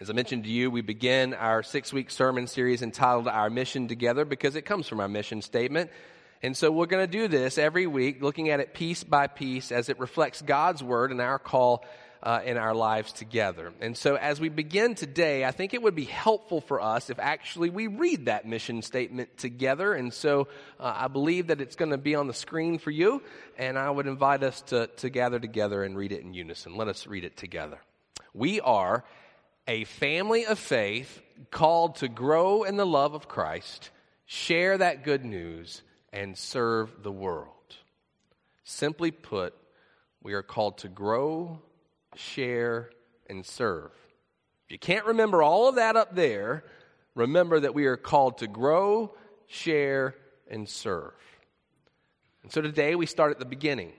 As I mentioned to you, we begin our six week sermon series entitled Our Mission Together because it comes from our mission statement. And so we're going to do this every week, looking at it piece by piece as it reflects God's word and our call uh, in our lives together. And so as we begin today, I think it would be helpful for us if actually we read that mission statement together. And so uh, I believe that it's going to be on the screen for you. And I would invite us to, to gather together and read it in unison. Let us read it together. We are a family of faith called to grow in the love of Christ, share that good news, and serve the world. Simply put, we are called to grow, share, and serve. If you can't remember all of that up there, remember that we are called to grow, share, and serve. And so today we start at the beginning,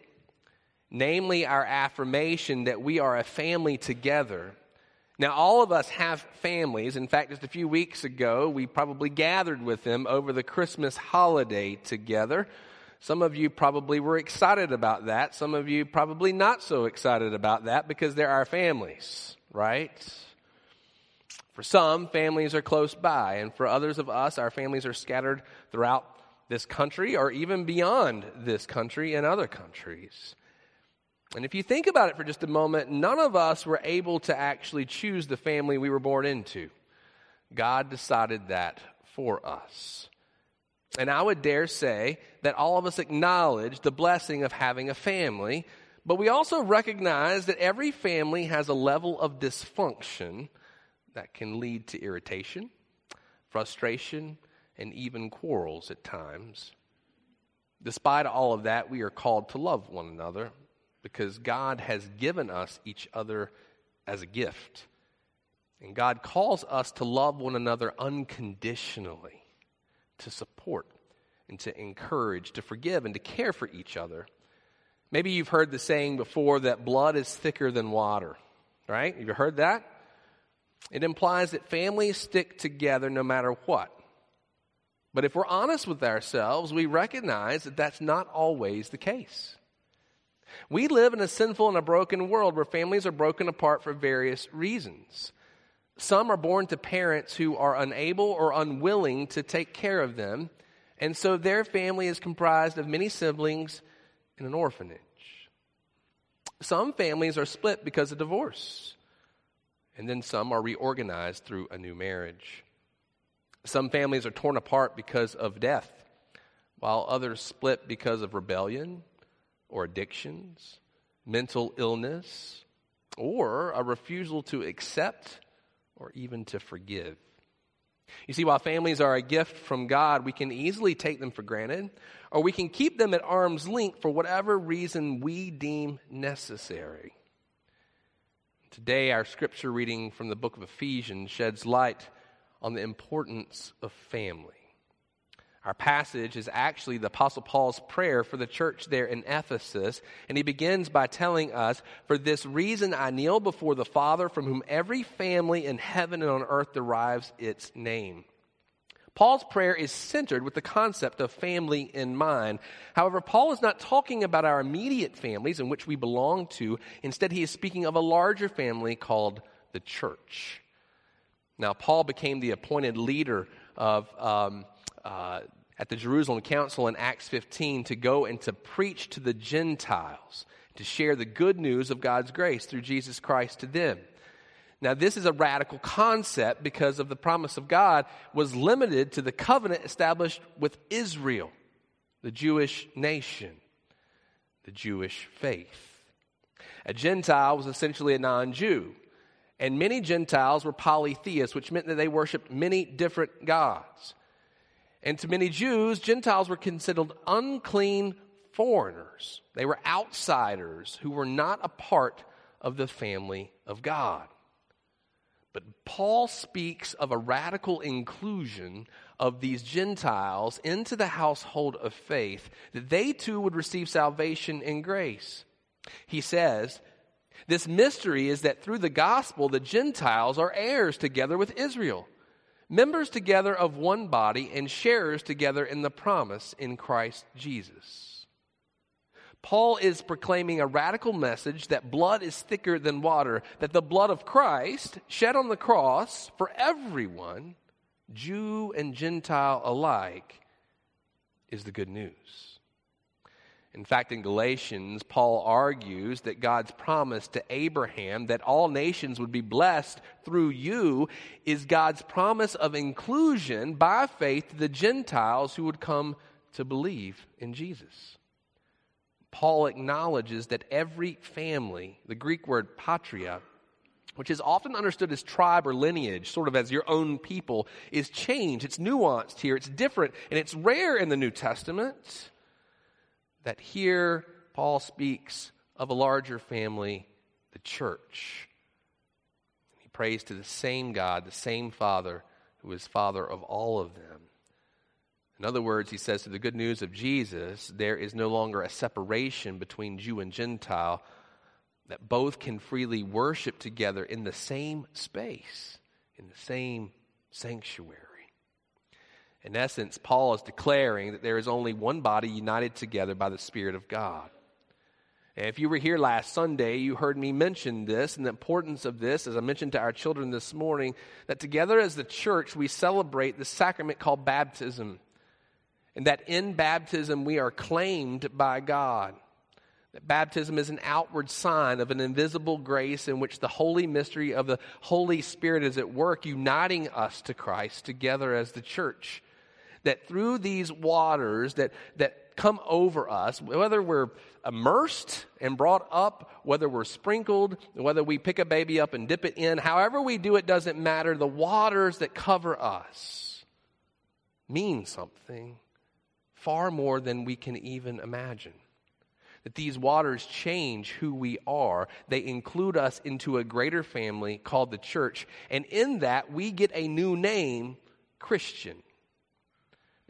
namely our affirmation that we are a family together now, all of us have families. In fact, just a few weeks ago, we probably gathered with them over the Christmas holiday together. Some of you probably were excited about that. Some of you probably not so excited about that because they're our families, right? For some, families are close by, and for others of us, our families are scattered throughout this country or even beyond this country in other countries. And if you think about it for just a moment, none of us were able to actually choose the family we were born into. God decided that for us. And I would dare say that all of us acknowledge the blessing of having a family, but we also recognize that every family has a level of dysfunction that can lead to irritation, frustration, and even quarrels at times. Despite all of that, we are called to love one another because God has given us each other as a gift. And God calls us to love one another unconditionally, to support and to encourage, to forgive and to care for each other. Maybe you've heard the saying before that blood is thicker than water, right? You've you heard that? It implies that families stick together no matter what. But if we're honest with ourselves, we recognize that that's not always the case. We live in a sinful and a broken world where families are broken apart for various reasons. Some are born to parents who are unable or unwilling to take care of them, and so their family is comprised of many siblings in an orphanage. Some families are split because of divorce, and then some are reorganized through a new marriage. Some families are torn apart because of death, while others split because of rebellion or addictions, mental illness, or a refusal to accept or even to forgive. You see, while families are a gift from God, we can easily take them for granted, or we can keep them at arm's length for whatever reason we deem necessary. Today, our scripture reading from the book of Ephesians sheds light on the importance of family. Our passage is actually the Apostle Paul's prayer for the church there in Ephesus. And he begins by telling us, For this reason I kneel before the Father, from whom every family in heaven and on earth derives its name. Paul's prayer is centered with the concept of family in mind. However, Paul is not talking about our immediate families in which we belong to. Instead, he is speaking of a larger family called the church. Now, Paul became the appointed leader of. Um, uh, at the Jerusalem Council in Acts 15 to go and to preach to the Gentiles, to share the good news of God's grace through Jesus Christ to them. Now, this is a radical concept because of the promise of God was limited to the covenant established with Israel, the Jewish nation, the Jewish faith. A Gentile was essentially a non Jew. And many Gentiles were polytheists, which meant that they worshiped many different gods. And to many Jews, Gentiles were considered unclean foreigners. They were outsiders who were not a part of the family of God. But Paul speaks of a radical inclusion of these Gentiles into the household of faith, that they too would receive salvation and grace. He says, This mystery is that through the gospel, the Gentiles are heirs together with Israel members together of one body and sharers together in the promise in Christ Jesus. Paul is proclaiming a radical message that blood is thicker than water, that the blood of Christ shed on the cross for everyone, Jew and Gentile alike, is the good news. In fact, in Galatians, Paul argues that God's promise to Abraham that all nations would be blessed through you is God's promise of inclusion by faith to the Gentiles who would come to believe in Jesus. Paul acknowledges that every family, the Greek word patria, which is often understood as tribe or lineage, sort of as your own people, is changed. It's nuanced here, it's different, and it's rare in the New Testament that here Paul speaks of a larger family, the church. He prays to the same God, the same Father, who is Father of all of them. In other words, he says, to the good news of Jesus, there is no longer a separation between Jew and Gentile, that both can freely worship together in the same space, in the same sanctuary. In essence, Paul is declaring that there is only one body united together by the Spirit of God. And if you were here last Sunday, you heard me mention this and the importance of this, as I mentioned to our children this morning, that together as the church we celebrate the sacrament called baptism. And that in baptism we are claimed by God. That baptism is an outward sign of an invisible grace in which the holy mystery of the Holy Spirit is at work, uniting us to Christ together as the church that through these waters that, that come over us, whether we're immersed and brought up, whether we're sprinkled, whether we pick a baby up and dip it in, however we do it doesn't matter. The waters that cover us mean something far more than we can even imagine. That these waters change who we are. They include us into a greater family called the church. And in that, we get a new name, Christian.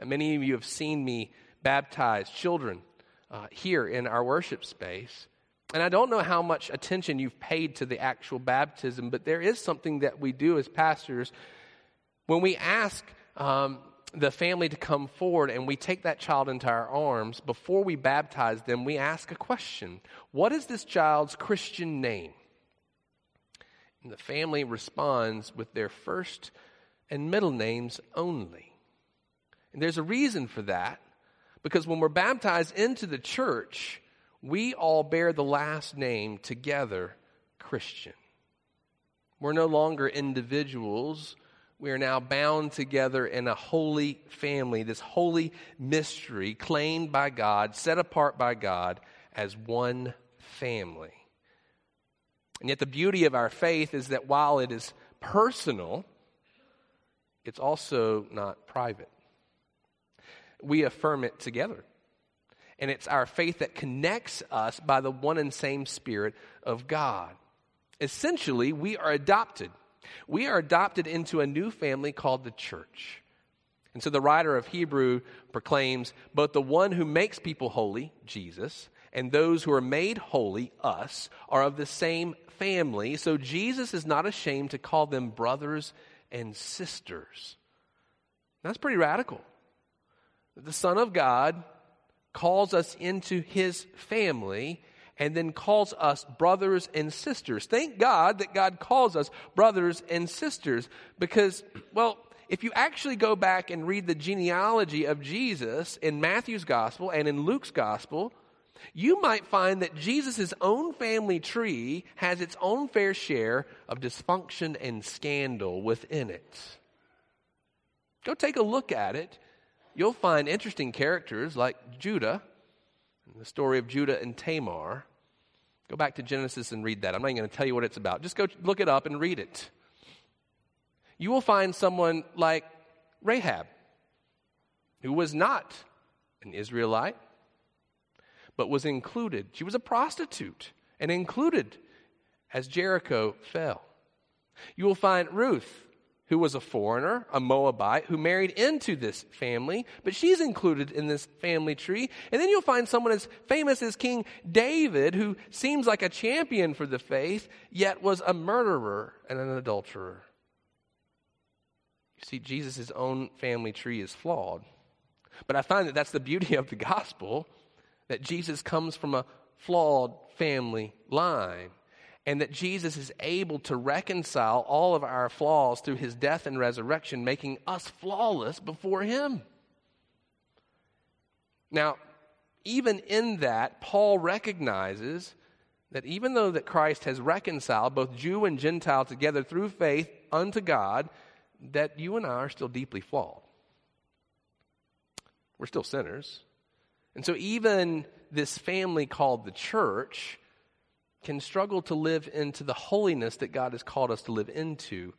Many of you have seen me baptize children uh, here in our worship space. And I don't know how much attention you've paid to the actual baptism, but there is something that we do as pastors when we ask um, the family to come forward and we take that child into our arms. Before we baptize them, we ask a question What is this child's Christian name? And the family responds with their first and middle names only. And there's a reason for that because when we're baptized into the church, we all bear the last name together Christian. We're no longer individuals. We are now bound together in a holy family, this holy mystery claimed by God, set apart by God as one family. And yet, the beauty of our faith is that while it is personal, it's also not private we affirm it together. And it's our faith that connects us by the one and same Spirit of God. Essentially, we are adopted. We are adopted into a new family called the church. And so the writer of Hebrew proclaims both the one who makes people holy, Jesus, and those who are made holy, us, are of the same family. So Jesus is not ashamed to call them brothers and sisters. That's pretty radical the Son of God calls us into his family and then calls us brothers and sisters. Thank God that God calls us brothers and sisters because, well, if you actually go back and read the genealogy of Jesus in Matthew's gospel and in Luke's gospel, you might find that Jesus' own family tree has its own fair share of dysfunction and scandal within it. Go take a look at it you'll find interesting characters like Judah, the story of Judah and Tamar. Go back to Genesis and read that. I'm not going to tell you what it's about. Just go look it up and read it. You will find someone like Rahab, who was not an Israelite, but was included. She was a prostitute and included as Jericho fell. You will find Ruth, who was a foreigner, a Moabite, who married into this family, but she's included in this family tree. And then you'll find someone as famous as King David, who seems like a champion for the faith, yet was a murderer and an adulterer. You see, Jesus' own family tree is flawed. But I find that that's the beauty of the gospel that Jesus comes from a flawed family line and that Jesus is able to reconcile all of our flaws through his death and resurrection, making us flawless before him. Now, even in that, Paul recognizes that even though that Christ has reconciled both Jew and Gentile together through faith unto God, that you and I are still deeply flawed. We're still sinners. And so even this family called the church can struggle to live into the holiness that God has called us to live into.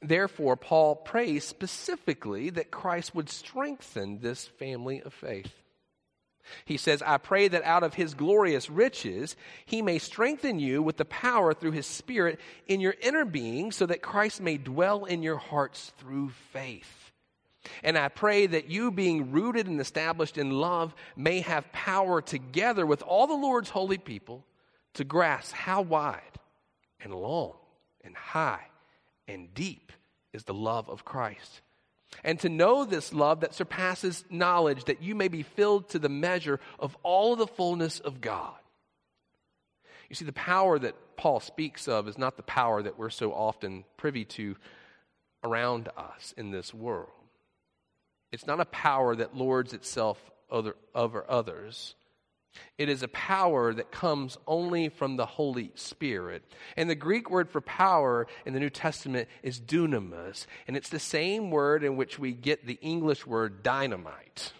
Therefore, Paul prays specifically that Christ would strengthen this family of faith. He says, I pray that out of his glorious riches he may strengthen you with the power through his Spirit in your inner being, so that Christ may dwell in your hearts through faith. And I pray that you, being rooted and established in love, may have power together with all the Lord's holy people to grasp how wide and long and high and deep is the love of Christ. And to know this love that surpasses knowledge, that you may be filled to the measure of all of the fullness of God. You see, the power that Paul speaks of is not the power that we're so often privy to around us in this world. It's not a power that lords itself over, over others, it is a power that comes only from the Holy Spirit. And the Greek word for power in the New Testament is dunamis, and it's the same word in which we get the English word dynamite.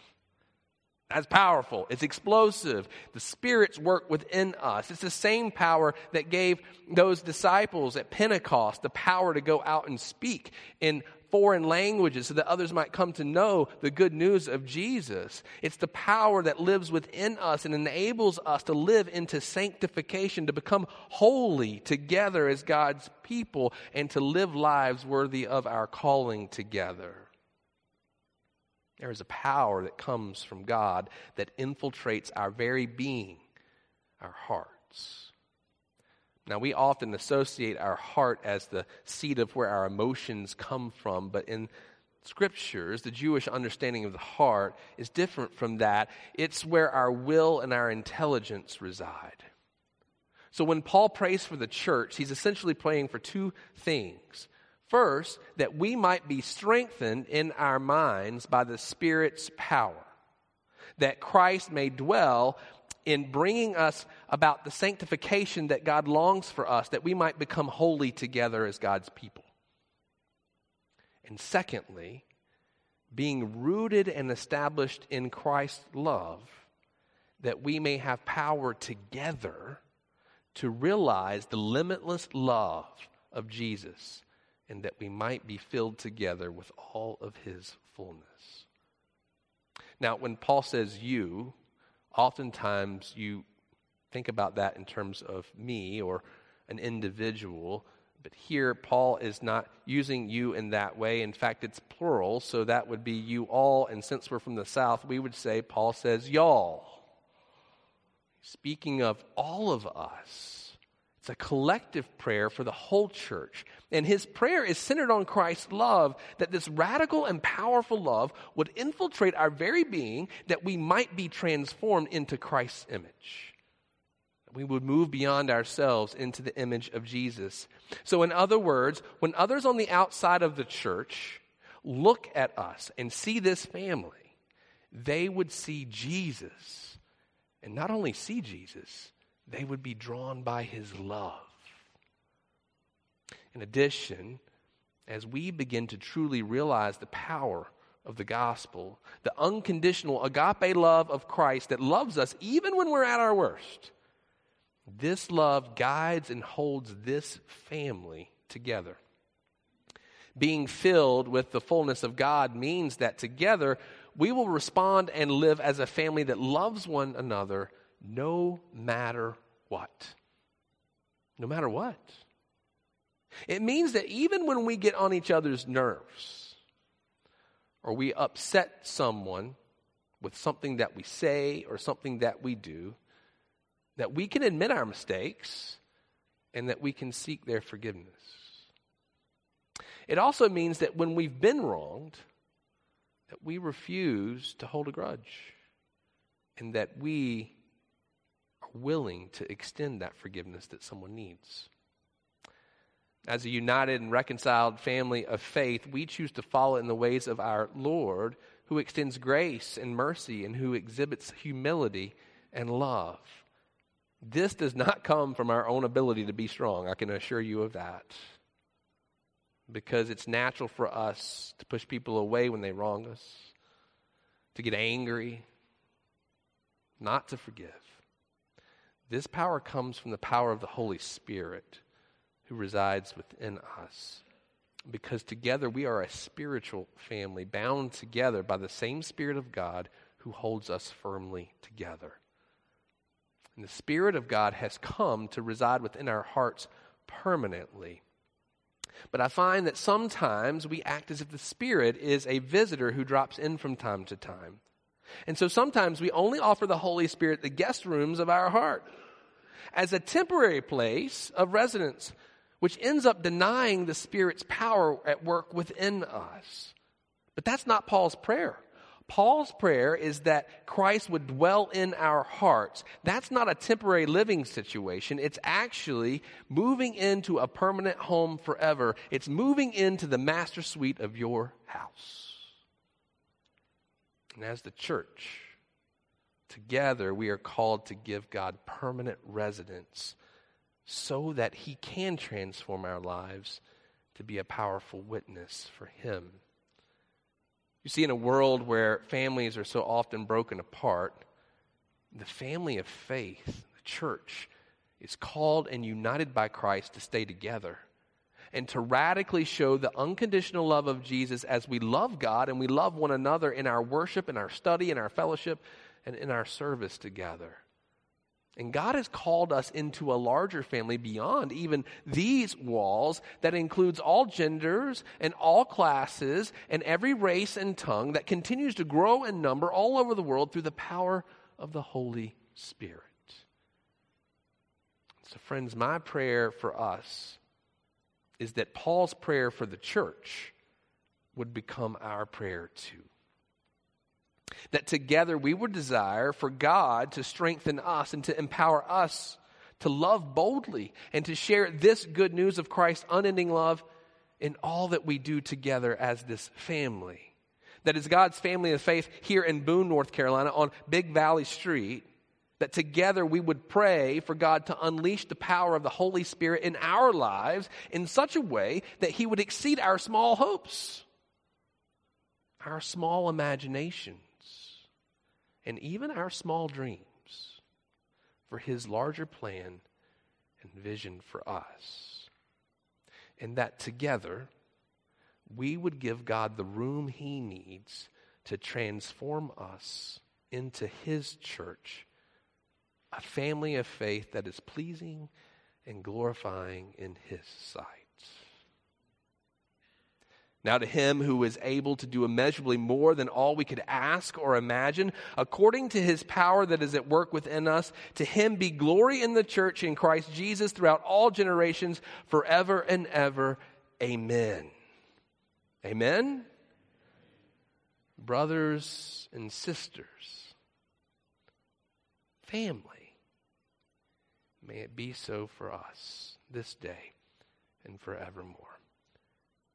That's powerful. It's explosive. The Spirit's work within us. It's the same power that gave those disciples at Pentecost the power to go out and speak in foreign languages so that others might come to know the good news of Jesus. It's the power that lives within us and enables us to live into sanctification, to become holy together as God's people, and to live lives worthy of our calling together. There is a power that comes from God that infiltrates our very being, our hearts. Now, we often associate our heart as the seat of where our emotions come from, but in scriptures, the Jewish understanding of the heart is different from that. It's where our will and our intelligence reside. So, when Paul prays for the church, he's essentially praying for two things. First, that we might be strengthened in our minds by the Spirit's power, that Christ may dwell in bringing us about the sanctification that God longs for us, that we might become holy together as God's people. And secondly, being rooted and established in Christ's love, that we may have power together to realize the limitless love of Jesus, and that we might be filled together with all of his fullness. Now, when Paul says you, oftentimes you think about that in terms of me or an individual. But here, Paul is not using you in that way. In fact, it's plural, so that would be you all. And since we're from the South, we would say, Paul says, y'all. Speaking of all of us. It's a collective prayer for the whole church. And his prayer is centered on Christ's love, that this radical and powerful love would infiltrate our very being, that we might be transformed into Christ's image. We would move beyond ourselves into the image of Jesus. So, in other words, when others on the outside of the church look at us and see this family, they would see Jesus. And not only see Jesus, they would be drawn by his love. In addition, as we begin to truly realize the power of the gospel, the unconditional agape love of Christ that loves us even when we're at our worst, this love guides and holds this family together. Being filled with the fullness of God means that together we will respond and live as a family that loves one another no matter what. No matter what. It means that even when we get on each other's nerves or we upset someone with something that we say or something that we do, that we can admit our mistakes and that we can seek their forgiveness. It also means that when we've been wronged, that we refuse to hold a grudge and that we willing to extend that forgiveness that someone needs. As a united and reconciled family of faith, we choose to follow in the ways of our Lord, who extends grace and mercy and who exhibits humility and love. This does not come from our own ability to be strong, I can assure you of that. Because it's natural for us to push people away when they wrong us, to get angry, not to forgive. This power comes from the power of the Holy Spirit who resides within us. Because together we are a spiritual family, bound together by the same Spirit of God who holds us firmly together. And the Spirit of God has come to reside within our hearts permanently. But I find that sometimes we act as if the Spirit is a visitor who drops in from time to time. And so sometimes we only offer the Holy Spirit the guest rooms of our heart as a temporary place of residence which ends up denying the Spirit's power at work within us. But that's not Paul's prayer. Paul's prayer is that Christ would dwell in our hearts. That's not a temporary living situation. It's actually moving into a permanent home forever. It's moving into the master suite of your house. And as the church, together we are called to give God permanent residence so that He can transform our lives to be a powerful witness for Him. You see, in a world where families are so often broken apart, the family of faith, the church, is called and united by Christ to stay together and to radically show the unconditional love of Jesus as we love God and we love one another in our worship, in our study, in our fellowship, and in our service together. And God has called us into a larger family beyond even these walls that includes all genders and all classes and every race and tongue that continues to grow in number all over the world through the power of the Holy Spirit. So, friends, my prayer for us is that Paul's prayer for the church would become our prayer too. That together we would desire for God to strengthen us and to empower us to love boldly and to share this good news of Christ's unending love in all that we do together as this family. That is God's family of faith here in Boone, North Carolina on Big Valley Street. That together we would pray for God to unleash the power of the Holy Spirit in our lives in such a way that He would exceed our small hopes, our small imagination and even our small dreams for His larger plan and vision for us. And that together we would give God the room He needs to transform us into His church, a family of faith that is pleasing and glorifying in His sight. Now, to him who is able to do immeasurably more than all we could ask or imagine, according to his power that is at work within us, to him be glory in the church in Christ Jesus throughout all generations, forever and ever. Amen. Amen. Brothers and sisters, family, may it be so for us this day and forevermore.